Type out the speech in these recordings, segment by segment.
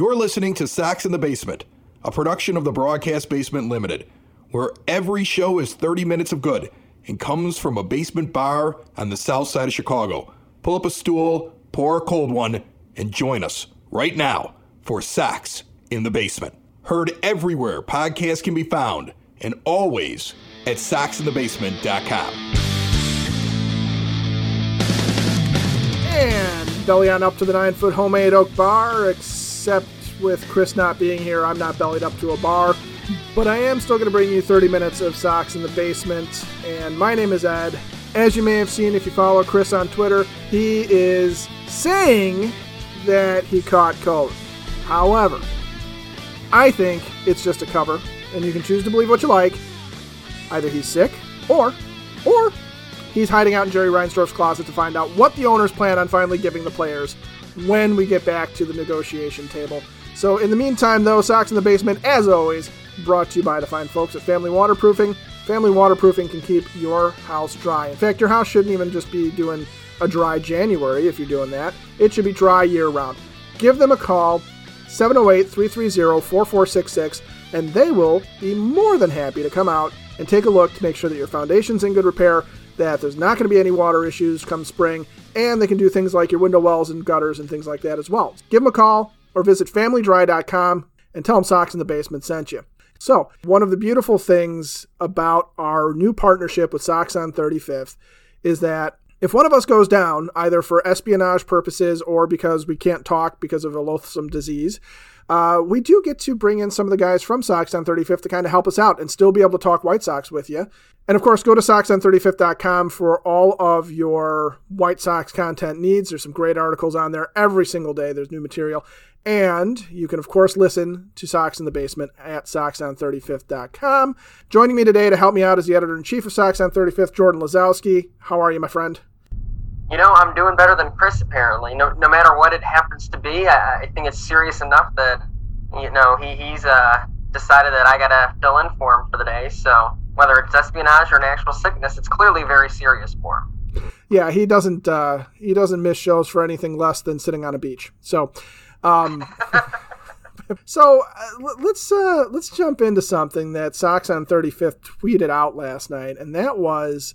You're listening to Sox in the Basement, a production of the Broadcast Basement Limited, where every show is 30 minutes of good and comes from a basement bar on the south side of Chicago. Pull up a stool, pour a cold one, and join us right now for Sox in the Basement. Heard everywhere podcasts can be found and always at soxinthebasement.com. And belly on up to the nine foot homemade oak bar, except with Chris not being here, I'm not bellied up to a bar. But I am still going to bring you 30 minutes of Sox in the Basement. And my name is Ed. As you may have seen if you follow Chris on Twitter, he is saying that he caught COVID. However, I think it's just a cover, and you can choose to believe what you like. Either he's sick, or, or he's hiding out in Jerry Reinsdorf's closet to find out what the owners plan on finally giving the players when we get back to the negotiation table. So, in the meantime, though, Sox in the Basement, as always, brought to you by the fine folks at Family Waterproofing. Family Waterproofing can keep your house dry. In fact, your house shouldn't even just be doing a dry January if you're doing that. It should be dry year round. Give them a call, 708 330 4466, and they will be more than happy to come out and take a look to make sure that your foundation's in good repair, that there's not going to be any water issues come spring, and they can do things like your window wells and gutters and things like that as well. Give them a call or visit familydry.com and tell them Sox in the Basement sent you. So, one of the beautiful things about our new partnership with Sox on 35th is that if one of us goes down, either for espionage purposes or because we can't talk because of a loathsome disease, uh, we do get to bring in some of the guys from Sox on 35th to kind of help us out and still be able to talk White Sox with you. And of course, go to SoxOn35th.com for all of your White Sox content needs. There's some great articles on there every single day. There's new material. And you can, of course, listen to Sox in the Basement at SoxOn35th.com. Joining me today to help me out is the editor in chief of Sox on 35th, Jordan Lazowski. How are you, my friend? You know, I'm doing better than Chris, apparently. No, no matter what it happens to be, I, I think it's serious enough that, you know, he, he's uh, decided that I got to fill in for him for the day. So whether it's espionage or an actual sickness, it's clearly very serious for him. Yeah, he doesn't uh, he doesn't miss shows for anything less than sitting on a beach. So, um, so uh, let's uh, let's jump into something that Sox on 35th tweeted out last night, and that was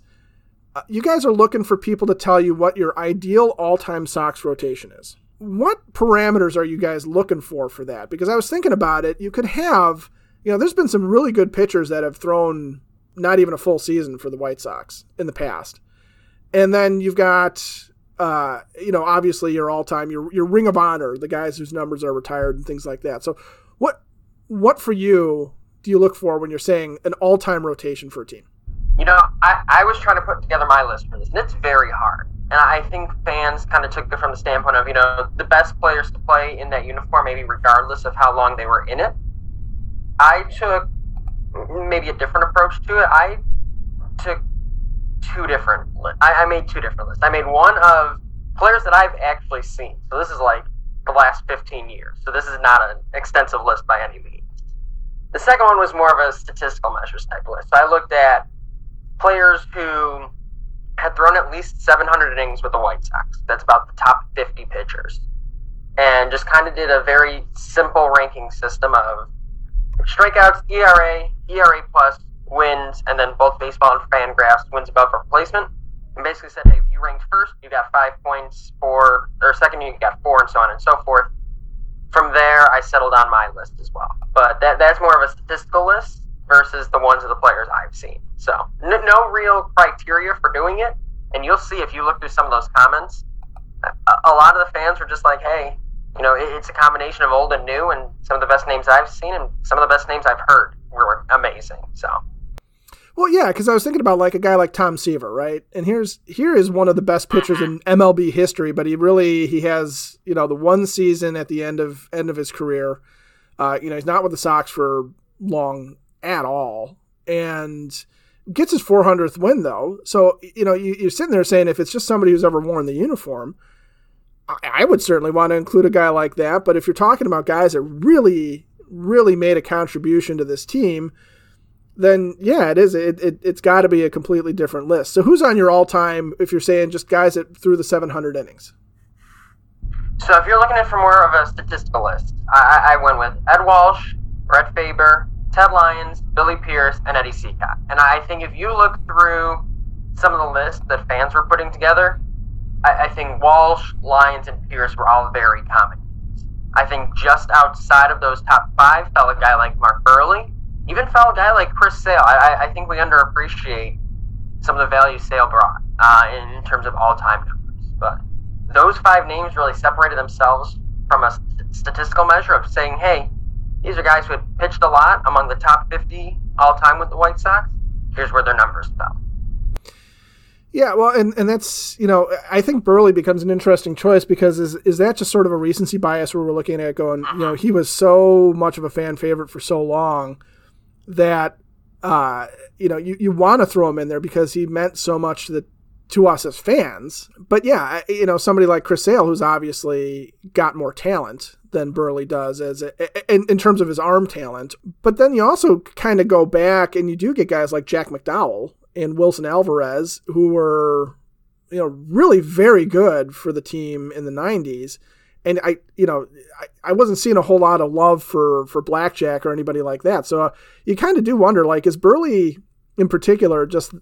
you guys are looking for people to tell you what your ideal all-time Sox rotation is. What parameters are you guys looking for for that? Because I was thinking about it. You could have, you know, there's been some really good pitchers that have thrown not even a full season for the White Sox in the past. And then you've got, uh, you know, obviously your all-time, your your Ring of Honor, the guys whose numbers are retired and things like that. So, what what for you do you look for when you're saying an all-time rotation for a team? You know, I, I was trying to put together my list for this, and it's very hard. And I think fans kind of took it from the standpoint of, you know, the best players to play in that uniform, maybe regardless of how long they were in it. I took maybe a different approach to it. I took two different. I, I made two different lists. I made one of players that I've actually seen. So this is like the last 15 years. So this is not an extensive list by any means. The second one was more of a statistical measures type list. So I looked at players who had thrown at least 700 innings with the White Sox. That's about the top 50 pitchers. And just kind of did a very simple ranking system of strikeouts, ERA, ERA plus, wins, and then both baseball and Fangraphs wins above replacement. And basically said, hey, if you ranked first, you got five points. For or second, you got four, and so on and so forth. From there, I settled on my list as well. But that that's more of a statistical list versus the ones of the players I've seen. So n- no real criteria for doing it. And you'll see if you look through some of those comments, a, a lot of the fans were just like, hey, you know, it's a combination of old and new, and some of the best names I've seen and some of the best names I've heard were amazing. So. Well, yeah, because I was thinking about like a guy like Tom Seaver, right? And here's here is one of the best pitchers in MLB history, but he really he has you know the one season at the end of end of his career. Uh, you know, he's not with the Sox for long at all, and gets his 400th win though. So you know, you, you're sitting there saying if it's just somebody who's ever worn the uniform, I would certainly want to include a guy like that. But if you're talking about guys that really, really made a contribution to this team, then yeah, it is. It, it it's got to be a completely different list. So who's on your all time? If you're saying just guys that threw the 700 innings. So if you're looking at for more of a statistical list, I, I went with Ed Walsh, Red Faber, Ted Lyons, Billy Pierce, and Eddie Cicotte. And I think if you look through some of the lists that fans were putting together, I, I think Walsh, Lyons, and Pierce were all very common. I think just outside of those top five fell a guy like Mark Buehrle, even fell a guy like Chris Sale. I, I think we underappreciate some of the value Sale brought uh, in terms of all-time numbers. But those five names really separated themselves from a statistical measure of saying, hey, these are guys who had pitched a lot among the top 50 all-time with the White Sox. Here's where their numbers fell. Yeah, well, and, and that's you know I think Buehrle becomes an interesting choice because is is that just sort of a recency bias where we're looking at going you know he was so much of a fan favorite for so long that uh, you know you, you want to throw him in there because he meant so much to the to us as fans. But yeah, you know somebody like Chris Sale who's obviously got more talent than Buehrle does as a, in, in terms of his arm talent. But then you also kind of go back and you do get guys like Jack McDowell and Wilson Alvarez, who were, you know, really very good for the team in the 90s. And I, you know, I, I wasn't seeing a whole lot of love for, for Blackjack or anybody like that. So uh, you kind of do wonder, like, is Buehrle in particular just,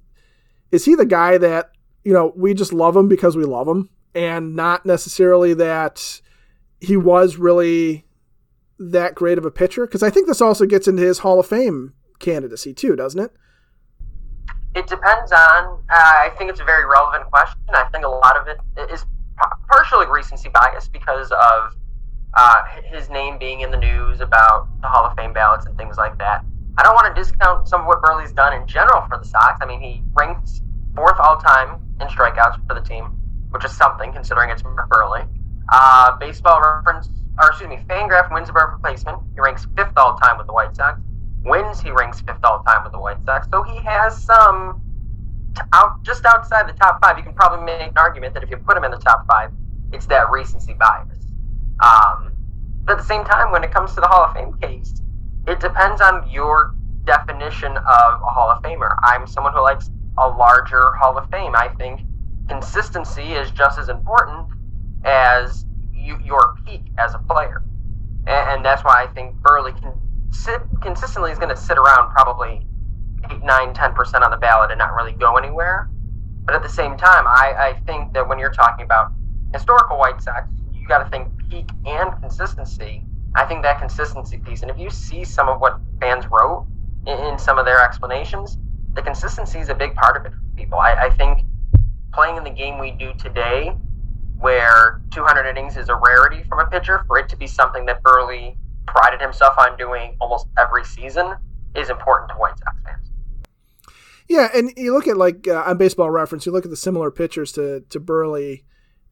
is he the guy that, you know, we just love him because we love him and not necessarily that he was really that great of a pitcher? Because I think this also gets into his Hall of Fame candidacy too, doesn't it? It depends on. Uh, I think it's a very relevant question. I think a lot of it is partially recency bias because of uh, his name being in the news about the Hall of Fame ballots and things like that. I don't want to discount some of what Buehrle's done in general for the Sox. I mean, he ranks fourth all time in strikeouts for the team, which is something considering it's Buehrle. Uh, baseball reference, or excuse me, Fangraph wins above replacement. He ranks fifth all time with the White Sox wins, he ranks fifth all time with the White Sox. So he has some t- out just outside the top five. You can probably make an argument that if you put him in the top five, it's that recency bias. Um, but at the same time, when it comes to the Hall of Fame case, it depends on your definition of a Hall of Famer. I'm someone who likes a larger Hall of Fame. I think consistency is just as important as you, your peak as a player. And, and that's why I think Buehrle can sit consistently is going to sit around probably 8, 9, 10% on the ballot and not really go anywhere. But at the same time, I, I think that when you're talking about historical White Sox, you got to think peak and consistency. I think that consistency piece, and if you see some of what fans wrote in, in some of their explanations, the consistency is a big part of it for people. I, I think playing in the game we do today, where 200 innings is a rarity from a pitcher, for it to be something that Buehrle prided himself on doing almost every season is important to White Sox fans. Yeah, and you look at like uh, on Baseball Reference, you look at the similar pitchers to to Buehrle,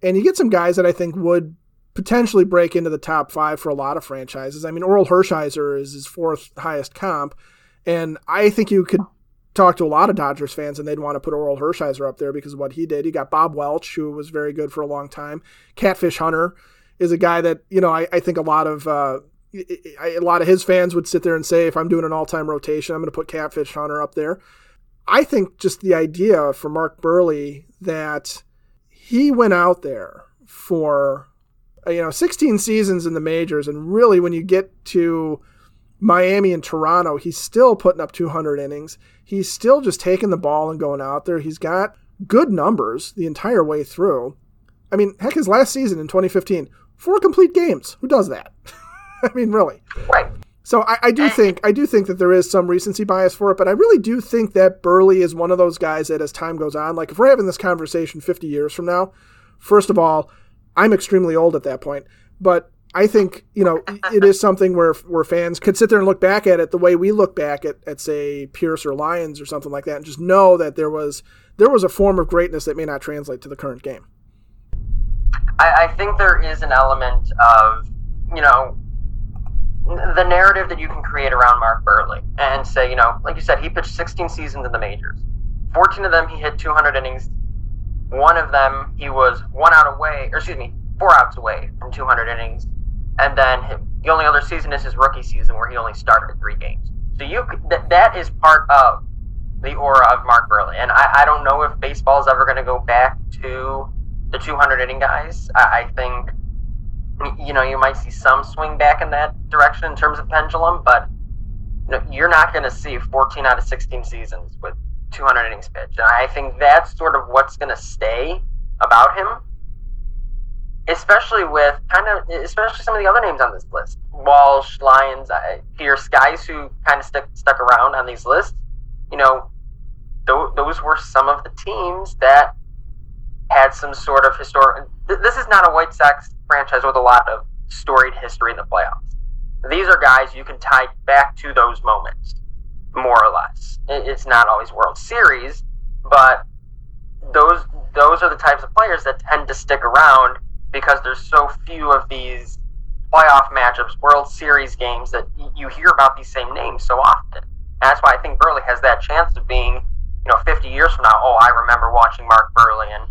and you get some guys that I think would potentially break into the top five for a lot of franchises. I mean, Orel Hershiser is his fourth highest comp, and I think you could talk to a lot of Dodgers fans and they'd want to put Orel Hershiser up there because of what he did. You got Bob Welch, who was very good for a long time. Catfish Hunter is a guy that you know I, I think a lot of uh, a lot of his fans would sit there and say, if I'm doing an all time rotation, I'm going to put Catfish Hunter up there. I think just the idea for Mark Buehrle that he went out there for you know 16 seasons in the majors, and really when you get to Miami and Toronto, he's still putting up 200 innings. He's still just taking the ball and going out there. He's got good numbers the entire way through. I mean, heck, his last season in 2015, four complete games. Who does that? I mean, really. Right. So I, I, do think I do think that there is some recency bias for it, but I really do think that Buehrle is one of those guys that as time goes on, like if we're having this conversation 50 years from now, first of all, I'm extremely old at that point, but I think you know it is something where where fans could sit there and look back at it the way we look back at, at say Pierce or Lyons or something like that, and just know that there was there was a form of greatness that may not translate to the current game. I, I think there is an element of you know the narrative that you can create around Mark Buehrle and say, you know, like you said, he pitched 16 seasons in the majors. 14 of them he hit 200 innings. One of them he was one out away, or excuse me, four outs away from 200 innings. And then the only other season is his rookie season where he only started three games. So you that that is part of the aura of Mark Buehrle, And I, I don't know if baseball is ever going to go back to the 200 inning guys. I, I think you know, you might see some swing back in that direction in terms of pendulum, but you know, you're not going to see 14 out of 16 seasons with 200 innings pitched. And I think that's sort of what's going to stay about him, especially with kind of, especially some of the other names on this list Walsh, Lyons, uh, guys who kind of stuck, stuck around on these lists. You know, th- those were some of the teams that had some sort of historic. Th- this is not a White Sox franchise with a lot of storied history in the playoffs. These are guys you can tie back to those moments, more or less. It's not always World Series, but those those are the types of players that tend to stick around because there's so few of these playoff matchups, World Series games that you hear about these same names so often. And that's why I think Buehrle has that chance of being, you know, 50 years from now. Oh, I remember watching Mark Buehrle and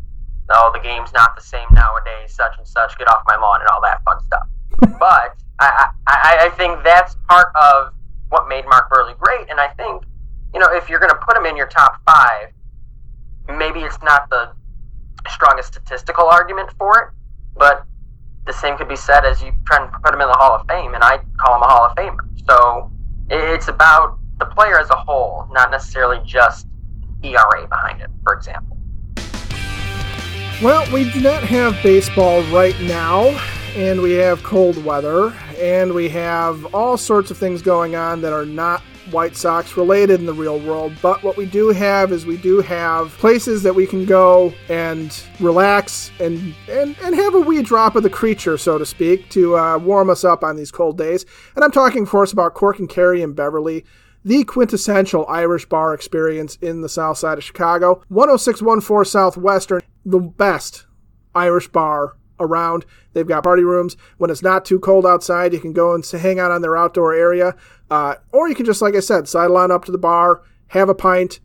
oh, the game's not the same nowadays, such and such, get off my lawn, and all that fun stuff. but I, I, I think that's part of what made Mark Buehrle great. And I think, you know, if you're going to put him in your top five, maybe it's not the strongest statistical argument for it, but the same could be said as you try and put him in the Hall of Fame, and I call him a Hall of Famer. So it's about the player as a whole, not necessarily just ERA behind it, for example. Well, we do not have baseball right now, and we have cold weather, and we have all sorts of things going on that are not White Sox related in the real world. But what we do have is we do have places that we can go and relax and and, and have a wee drop of the creature, so to speak, to uh, warm us up on these cold days. And I'm talking, of course, about Cork and Kerry in Beverly the quintessential Irish bar experience in the south side of Chicago. 10614 Southwestern, the best Irish bar around. They've got party rooms. When it's not too cold outside, you can go and hang out on their outdoor area. Uh, or you can just, like I said, sidle on up to the bar, have a pint,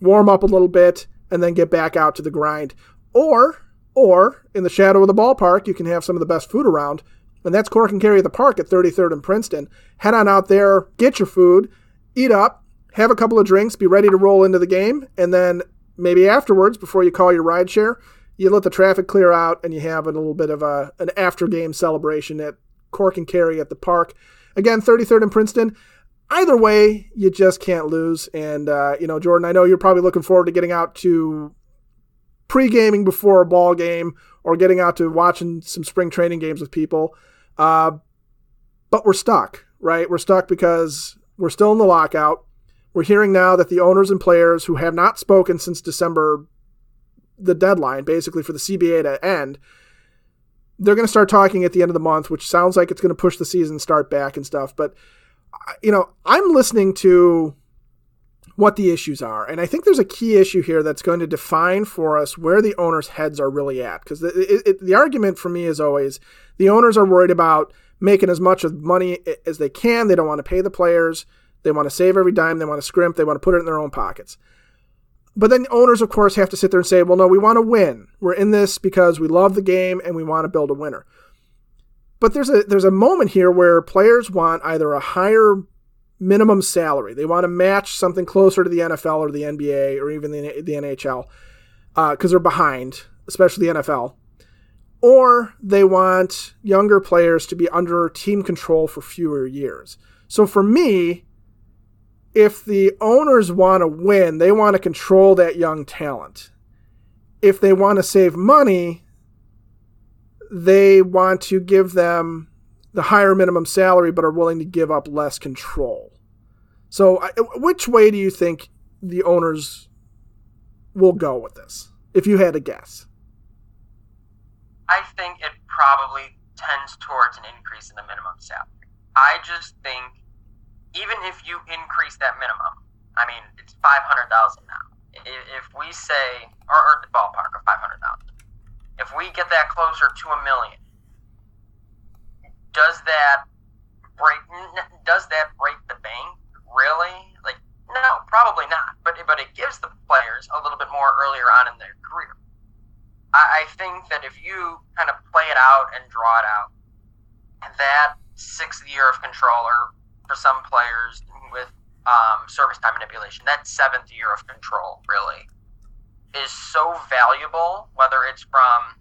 warm up a little bit, and then get back out to the grind. Or, or in the shadow of the ballpark, you can have some of the best food around. And that's Cork and Kerry at the Park at 33rd and Princeton. Head on out there, get your food, eat up, have a couple of drinks, be ready to roll into the game, and then maybe afterwards, before you call your ride share, you let the traffic clear out and you have a little bit of a an after game celebration at Cork and Kerry at the park. Again, 33rd and Princeton. Either way, you just can't lose. And uh, you know, Jordan, I know you're probably looking forward to getting out to pre-gaming before a ball game or getting out to watching some spring training games with people. Uh, but we're stuck, right? We're stuck because we're still in the lockout. We're hearing now that the owners and players who have not spoken since December, the deadline basically for the CBA to end, they're going to start talking at the end of the month, which sounds like it's going to push the season start back and stuff. But, you know, I'm listening to what the issues are. And I think there's a key issue here that's going to define for us where the owners' heads are really at. Because the, the argument for me is always the owners are worried about making as much of money as they can. They don't want to pay the players. They want to save every dime. They want to scrimp. They want to put it in their own pockets. But then owners, of course, have to sit there and say, well, no, we want to win. We're in this because we love the game and we want to build a winner. But there's a there's a moment here where players want either a higher minimum salary. They want to match something closer to the NFL or the NBA or even the, the NHL because uh, they're behind, especially the NFL or they want younger players to be under team control for fewer years. So for me, if the owners want to win, they want to control that young talent. If they want to save money, they want to give them the higher minimum salary but are willing to give up less control. So, which way do you think the owners will go with this, if you had to guess? I think it probably tends towards an increase in the minimum salary. I just think even if you increase that minimum, I mean it's five hundred thousand now. If we say, or, or the ballpark of five hundred thousand, if we get that closer to a million, does that break? Does that break the bank? Really? Like, no, probably not. But but it gives the players a little bit more earlier on in their career. I, I think that if you kind of play it out and draw it out, that sixth year of control, or for some players with um, service time manipulation, that seventh year of control really is so valuable, whether it's from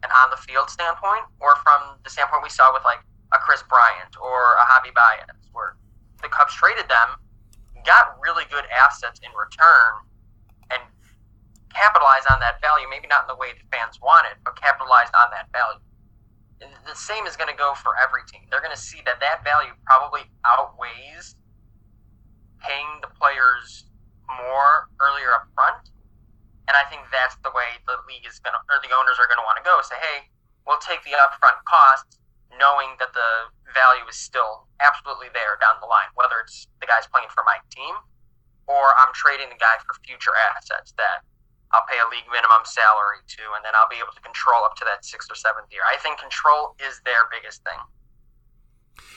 an on the field standpoint, or from the standpoint we saw with like a Kris Bryant or a Javi Baez, where the Cubs traded them, got really good assets in return, and capitalized on that value. Maybe not in the way the fans wanted, but capitalized on that value. The same is going to go for every team. They're going to see that that value probably outweighs paying the players more earlier up front. And I think that's the way the league is going to, or the owners are going to want to go. Say, hey, we'll take the upfront costs, knowing that the value is still absolutely there down the line, whether it's the guy's playing for my team or I'm trading the guy for future assets that I'll pay a league minimum salary to, and then I'll be able to control up to that sixth or seventh year. I think control is their biggest thing.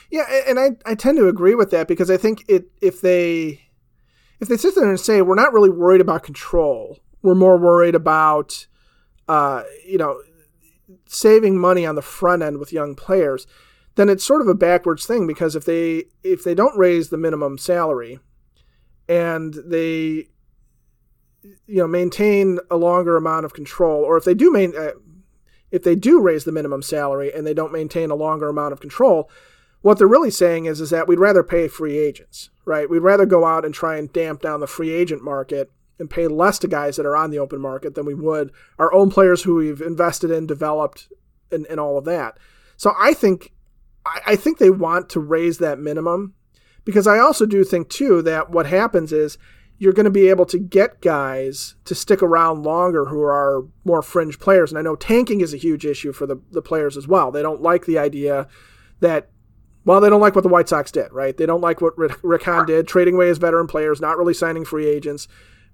Yeah, and I, I tend to agree with that because I think it if they if they sit there and say we're not really worried about control, we're more worried about uh, you know saving money on the front end with young players, then it's sort of a backwards thing because if they if they don't raise the minimum salary and they you know maintain a longer amount of control or if they do main uh, if they do raise the minimum salary and they don't maintain a longer amount of control what they're really saying is is that we'd rather pay free agents, right? We'd rather go out and try and damp down the free agent market and pay less to guys that are on the open market than we would our own players who we've invested in, developed, and, and all of that. So I think I, I think they want to raise that minimum because I also do think too that what happens is you're going to be able to get guys to stick around longer who are more fringe players. And I know tanking is a huge issue for the, the players as well. They don't like the idea that well, they don't like what the White Sox did, right? They don't like what Rick Hahn did, trading away his veteran players, not really signing free agents,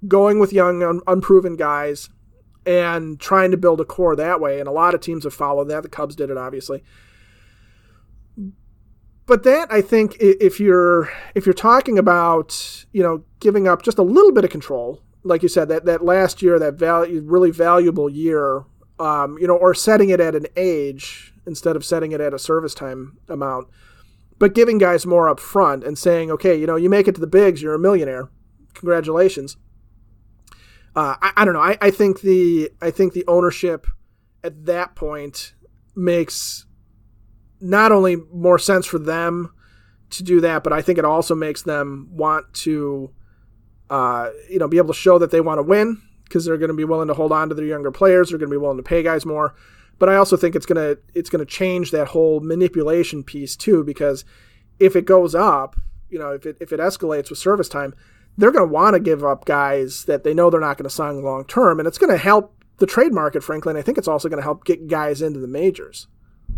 going with young, un- unproven guys, and trying to build a core that way. And a lot of teams have followed that. The Cubs did it, obviously. But that I think if you're if you're talking about you know giving up just a little bit of control, like you said that that last year that value really valuable year, um, you know, or setting it at an age instead of setting it at a service time amount but giving guys more up front and saying, okay, you know, you make it to the bigs, you're a millionaire. Congratulations. Uh, I, I, don't know. I, I think the I think the ownership at that point makes not only more sense for them to do that, but I think it also makes them want to, uh, you know, be able to show that they want to win because they're going to be willing to hold on to their younger players. They're going to be willing to pay guys more. But I also think it's gonna it's gonna change that whole manipulation piece too, because if it goes up, you know, if it if it escalates with service time, they're gonna want to give up guys that they know they're not going to sign long term, and it's going to help the trade market, frankly. And I think it's also going to help get guys into the majors.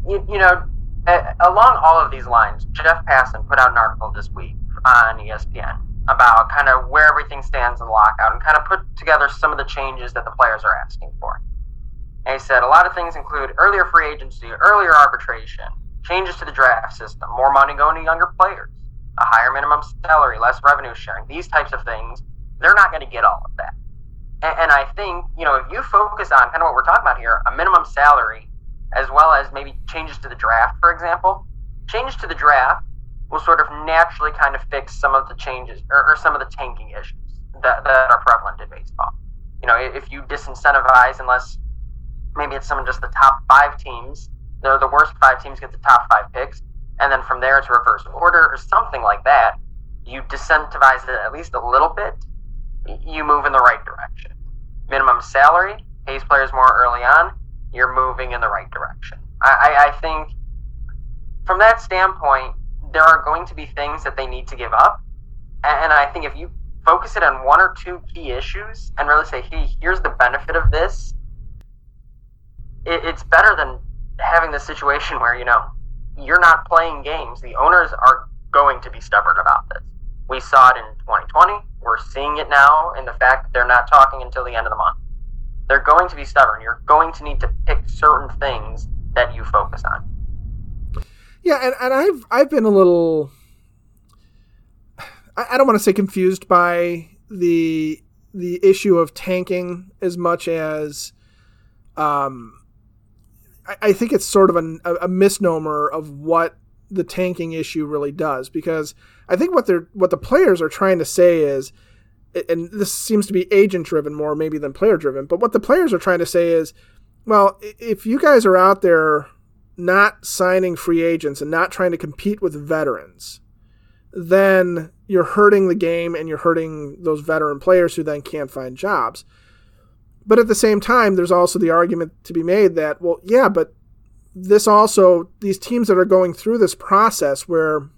You, you know, Uh, along all of these lines, Jeff Passan put out an article this week on ESPN about kind of where everything stands in the lockout and kind of put together some of the changes that the players are asking for. And he said a lot of things include earlier free agency, earlier arbitration, changes to the draft system, more money going to younger players, a higher minimum salary, less revenue sharing, these types of things. They're not going to get all of that. And, and I think, you know, if you focus on kind of what we're talking about here, a minimum salary, as well as maybe changes to the draft, for example, changes to the draft will sort of naturally kind of fix some of the changes or, or some of the tanking issues that, that are prevalent in baseball. You know, if you disincentivize unless maybe it's some of just the top five teams. They're the worst five teams get the top five picks, and then from there it's reverse order or something like that. You disincentivize it at least a little bit. You move in the right direction. Minimum salary pays players more early on. You're moving in the right direction. I, I, think from that standpoint, there are going to be things that they need to give up, and I think if you focus it on one or two key issues and really say, hey, here's the benefit of this it, it's better than having the situation where you know you're not playing games. The owners are going to be stubborn about this. We saw it in 2020. We're seeing it now in the fact that they're not talking until the end of the month. They're going to be stubborn. You're going to need to pick certain things that you focus on. Yeah, and, and I've I've been a little I, I don't want to say confused by the the issue of tanking as much as um I think it's sort of a, a misnomer of what the tanking issue really does because I think what they're what the players are trying to say is and this seems to be agent driven more maybe than player driven but what the players are trying to say is Well, if you guys are out there not signing free agents and not trying to compete with veterans, then you're hurting the game and you're hurting those veteran players who then can't find jobs. But at the same time, there's also the argument to be made that, well, yeah, but this also, these teams that are going through this process where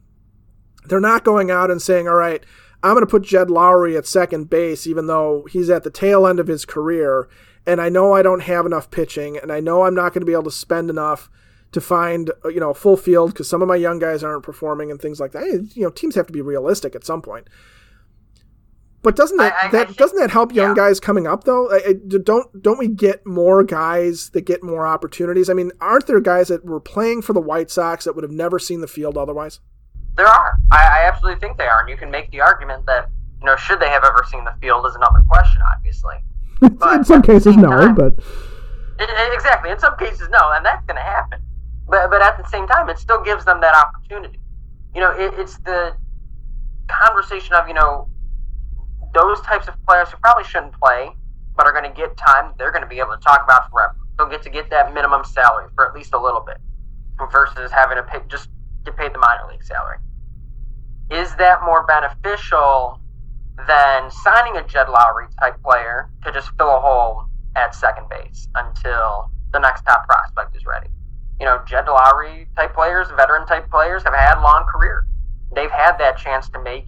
they're not going out and saying, all right, I'm going to put Jed Lowrie at second base, even though he's at the tail end of his career. And I know I don't have enough pitching, and I know I'm not going to be able to spend enough to find uh, you know a full field because some of my young guys aren't performing and things like that. You know, teams have to be realistic at some point. But doesn't that, I, I, that I doesn't that help young yeah. guys coming up though? don't don't we get more guys that get more opportunities? I mean, aren't there guys that were playing for the White Sox that would have never seen the field otherwise? There are. I, I absolutely think they are, and you can make the argument that you know should they have ever seen the field is another question, obviously. in some cases, no, time, but it, exactly in some cases, no, and that's going to happen. But but at the same time, it still gives them that opportunity. You know, it, it's the conversation of you know those types of players who probably shouldn't play, but are going to get time. They're going to be able to talk about forever. They'll get to get that minimum salary for at least a little bit, versus having to pay just get paid the minor league salary. Is that more beneficial than signing a Jed Lowrie type player to just fill a hole at second base until the next top prospect is ready? you know, Jed Lowrie type players, veteran type players have had long careers. They've had that chance to make,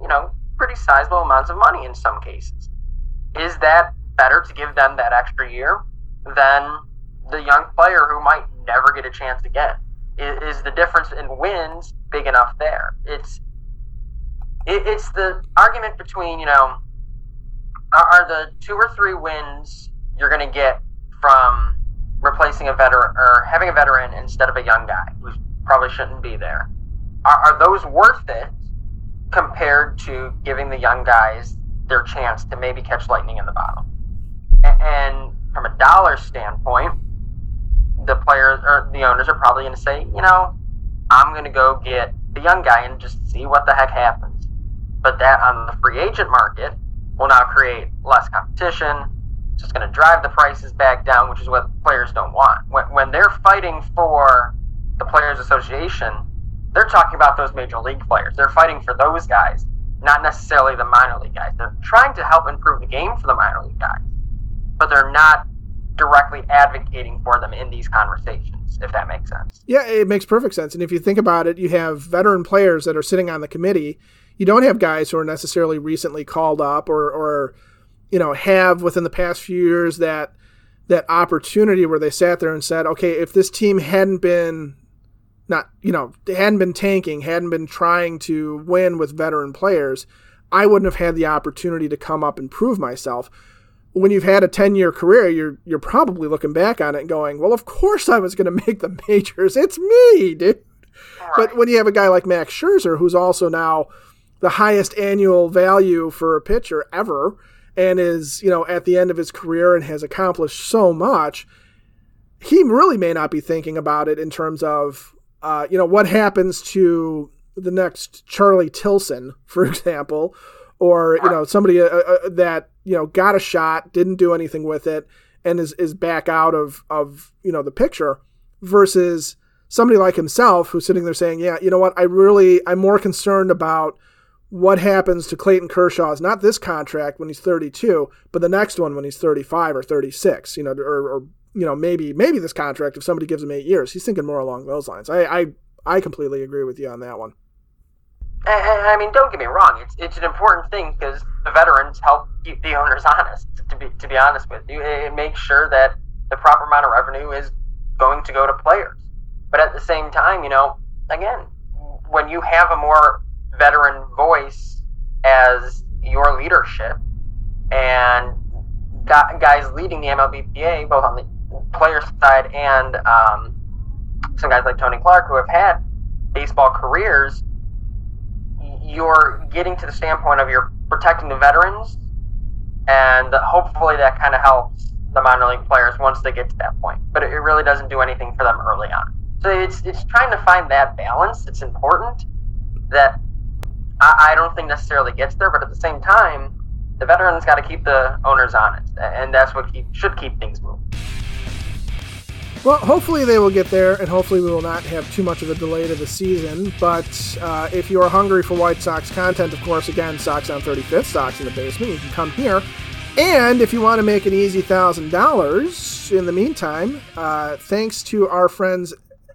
you know, pretty sizable amounts of money in some cases. Is that better to give them that extra year than the young player who might never get a chance again? Is, the difference in wins big enough there? It's it, it's the argument between you know are, are the two or three wins you're going to get from replacing a veteran or having a veteran instead of a young guy who probably shouldn't be there. Are, are those worth it compared to giving the young guys their chance to maybe catch lightning in the bottle? And, and from a dollar standpoint, the players or the owners are probably going to say, you know, I'm going to go get the young guy and just see what the heck happens. But that on the free agent market will now create less competition, It's just going to drive the prices back down, which is what players don't want. When, when they're fighting for the Players Association, they're talking about those major league players. They're fighting for those guys, not necessarily the minor league guys. They're trying to help improve the game for the minor league guys, but they're not directly advocating for them in these conversations, if that makes sense. Yeah, it makes perfect sense. And if you think about it, you have veteran players that are sitting on the committee. You don't have guys who are necessarily recently called up or, or you know, have within the past few years that that opportunity where they sat there and said, okay, if this team hadn't been not, you know, hadn't been tanking, hadn't been trying to win with veteran players, I wouldn't have had the opportunity to come up and prove myself. When you've had a 10-year career, you're you're probably looking back on it and going, "Well, of course I was going to make the majors. It's me, dude." Right. But when you have a guy like Max Scherzer who's also now the highest annual value for a pitcher ever, and is, you know, at the end of his career and has accomplished so much, he really may not be thinking about it in terms of, uh, you know, what happens to the next Charlie Tilson, for example, or, you know, somebody uh, uh, that, you know, got a shot, didn't do anything with it, and is, is back out of, of, you know, the picture versus somebody like himself who's sitting there saying, yeah, you know what, I really, I'm more concerned about what happens to Clayton Kershaw is not this contract when he's 32, but the next one when he's 35 or 36, you know, or, or you know, maybe maybe this contract if somebody gives him eight years. He's thinking more along those lines. I I, I completely agree with you on that one. I, I mean, don't get me wrong. It's it's an important thing because the veterans help keep the owners honest. To be to be honest with you, it makes sure that the proper amount of revenue is going to go to players. But at the same time, you know, again, when you have a more veteran voice as your leadership and guys leading the MLBPA, both on the player side and um, some guys like Tony Clark who have had baseball careers, you're getting to the standpoint of you're protecting the veterans, and hopefully that kind of helps the minor league players once they get to that point. But it really doesn't do anything for them early on. So it's it's trying to find that balance. It's important that I, I don't think necessarily gets there, but at the same time, the veterans got to keep the owners honest, and that's what keep, should keep things moving. Well, hopefully they will get there, and hopefully we will not have too much of a delay to the season. But uh, if you are hungry for White Sox content, of course, again, Sox on 35th, Sox in the basement, you can come here. And if you want to make an easy $1,000 in the meantime, uh, thanks to our friends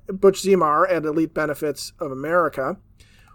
Butch Zimar at Elite Benefits of America,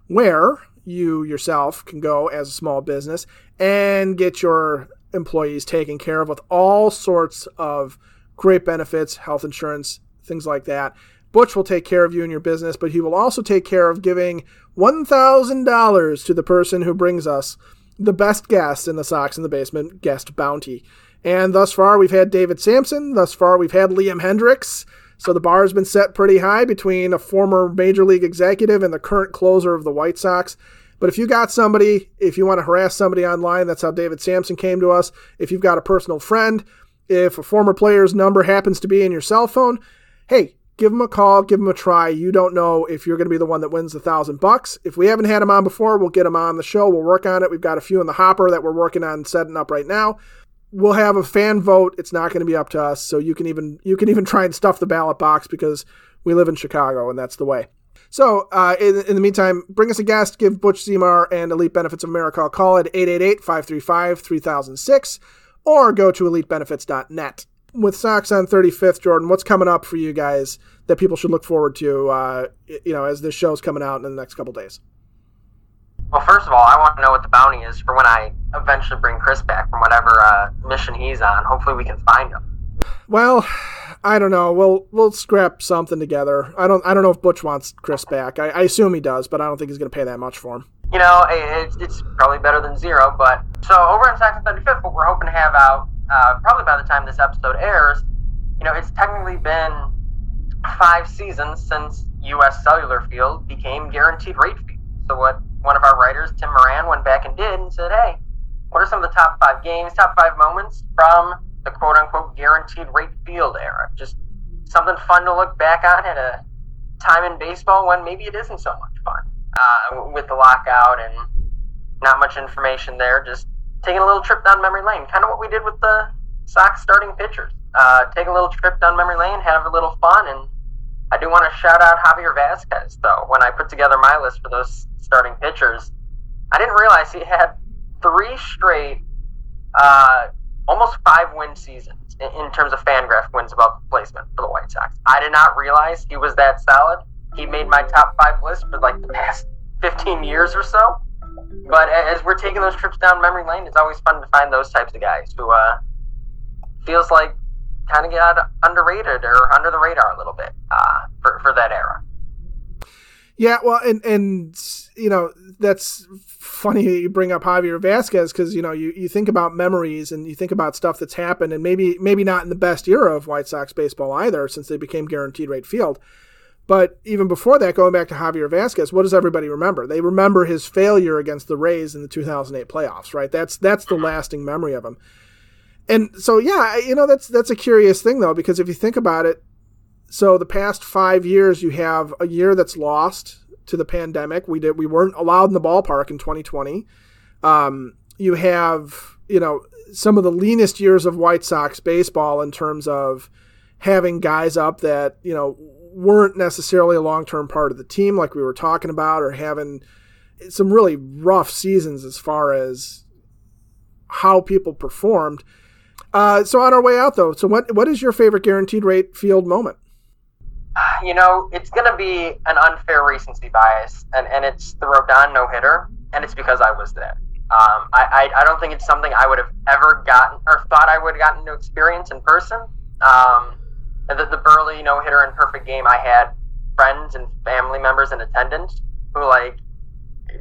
where you yourself can go as a small business and get your employees taken care of with all sorts of great benefits, health insurance, things like that. Butch will take care of you and your business, but he will also take care of giving $1,000 to the person who brings us the best guest in the Sox in the Basement guest bounty. And thus far, we've had David Samson. Thus far, we've had Liam Hendriks. So the bar has been set pretty high between a former major league executive and the current closer of the White Sox. But if you got somebody, if you want to harass somebody online, that's how David Samson came to us. If you've got a personal friend, if a former player's number happens to be in your cell phone, hey, give them a call, give them a try. You don't know if you're going to be the one that wins the thousand bucks. If we haven't had him on before, we'll get him on the show. We'll work on it. We've got a few in the hopper that we're working on setting up right now we'll have a fan vote. It's not going to be up to us. So you can even you can even try and stuff the ballot box because we live in Chicago and that's the way. So uh, in, in, the meantime, bring us a guest. Give Butch Zimar and Elite Benefits of America a call at 888-535-3006 or go to elitebenefits.net. With Sox on 35th, Jordan, what's coming up for you guys that people should look forward to, uh, you know, as this show's coming out in the next couple days? Well, first of all, I want to know what the bounty is for when I eventually bring Chris back from whatever uh, mission he's on. Hopefully, we can find him. Well, I don't know. We'll we'll scrap something together. I don't I don't know if Butch wants Chris back. I, I assume he does, but I don't think he's going to pay that much for him. You know, it's, it's probably better than zero. But so over in Sox on 35th, what we're hoping to have out uh, probably by the time this episode airs, you know, it's technically been five seasons since U.S. Cellular Field became guaranteed rate fee. So what one of our writers, Tim Moran, went back and did and said, hey, what are some of the top five games, top five moments from the quote unquote guaranteed rate field era? Just something fun to look back on at a time in baseball when maybe it isn't so much uh, with the lockout and not much information there. Just taking a little trip down memory lane, kind of what we did with the Sox starting pitchers. Uh, take a little trip down memory lane, have a little fun, and I do want to shout out Javier Vazquez, though. When I put together my list for those starting pitchers, I didn't realize he had three straight, uh, almost five win seasons in, in terms of Fangraph wins above placement for the White Sox. I did not realize he was that solid. He made my top five list for like the past 15 years or so. But as we're taking those trips down memory lane, it's always fun to find those types of guys who uh, feels like kind of got underrated or under the radar a little bit uh, for for that era. Yeah, well, and and you know that's funny you bring up Javier Vazquez because you know you, you think about memories and you think about stuff that's happened and maybe maybe not in the best era of White Sox baseball either since they became guaranteed rate field. But even before that, going back to Javier Vazquez, what does everybody remember? They remember his failure against the Rays in the 2008 playoffs, right? That's that's the lasting memory of him and so yeah, you know that's that's a curious thing though because if you think about it, so the past five years you have a year that's lost to the pandemic. We did we weren't allowed in the ballpark in 2020. Um, you have you know some of the leanest years of White Sox baseball in terms of having guys up that you know weren't necessarily a long term part of the team like we were talking about, or having some really rough seasons as far as how people performed. Uh, so on our way out, though, so what what is your favorite guaranteed rate field moment? You know, it's going to be an unfair recency bias, and, and it's the Rodon no hitter, and it's because I was there. Um, I, I, I don't think it's something I would have ever gotten or thought I would have gotten to experience in person. Um, the, the Buehrle no hitter and perfect game, I had friends and family members in attendance who like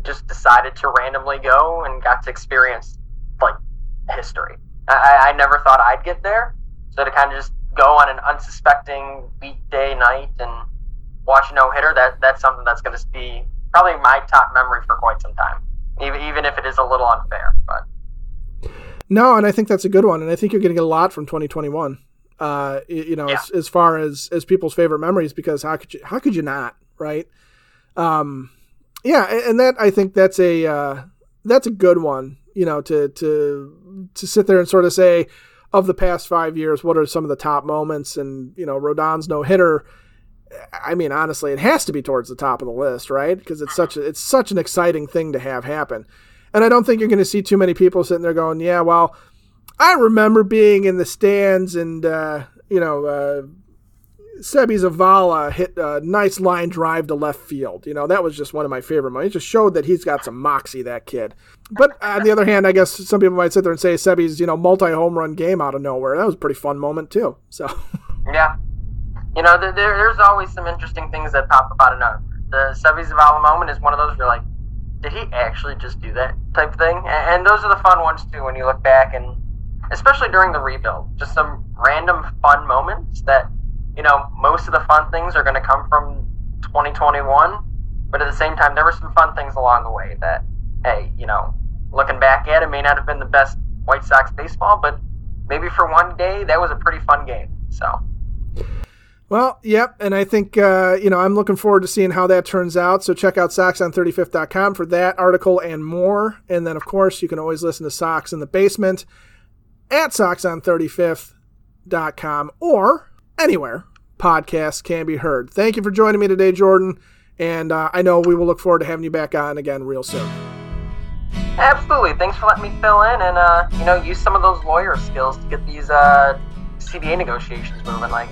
just decided to randomly go and got to experience like history. I, I never thought I'd get there. So to kind of just go on an unsuspecting weekday night and watch no hitter, that that's something that's going to be probably my top memory for quite some time. Even even if it is a little unfair, but no, and I think that's a good one, and I think you're going to get a lot from 2021. Uh, you know, yeah. as, as far as as people's favorite memories, because how could you how could you not, right? Um, yeah, and that I think that's a uh, that's a good one. You know, to to to sit there and sort of say, of the past five years, what are some of the top moments? And you know, Rodon's no hitter. I mean, honestly, it has to be towards the top of the list, right? Because it's such a, it's such an exciting thing to have happen. And I don't think you're going to see too many people sitting there going, "Yeah, well, I remember being in the stands and uh, you know." Uh, Seby Zavala hit a nice line drive to left field. You know, that was just one of my favorite moments. It just showed that he's got some moxie, that kid. But on the other hand, I guess some people might sit there and say Seby's, you know, multi home run game out of nowhere. That was a pretty fun moment, too. So, yeah. You know, there, there's always some interesting things that pop up out of nowhere. The Seby Zavala moment is one of those where you're like, did he actually just do that type thing? And, and those are the fun ones, too, when you look back and especially during the rebuild. Just some random fun moments that you know, most of the fun things are going to come from 2021. But at the same time, there were some fun things along the way that, hey, you know, looking back at it, may not have been the best White Sox baseball, but maybe for one day, that was a pretty fun game. So. Well, yep, and I think uh, you know I'm looking forward to seeing how that turns out. So check out SoxOn35th.com for that article and more. And then, of course, you can always listen to Sox in the Basement at SoxOn35th.com or anywhere podcasts can be heard. Thank you for joining me today, Jordan. And uh, I know we will look forward to having you back on again real soon. Absolutely. Thanks for letting me fill in and uh, you know use some of those lawyer skills to get these uh, CBA negotiations moving. Like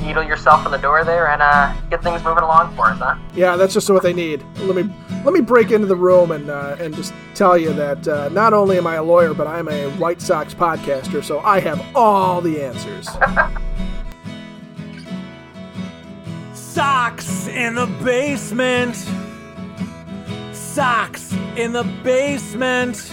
needle yourself in the door there and uh, get things moving along for us, huh? Yeah, that's just what they need. Let me let me break into the room and uh, and just tell you that uh, not only am I a lawyer, but I'm a White Sox podcaster, so I have all the answers. Sox in the basement. Sox in the basement.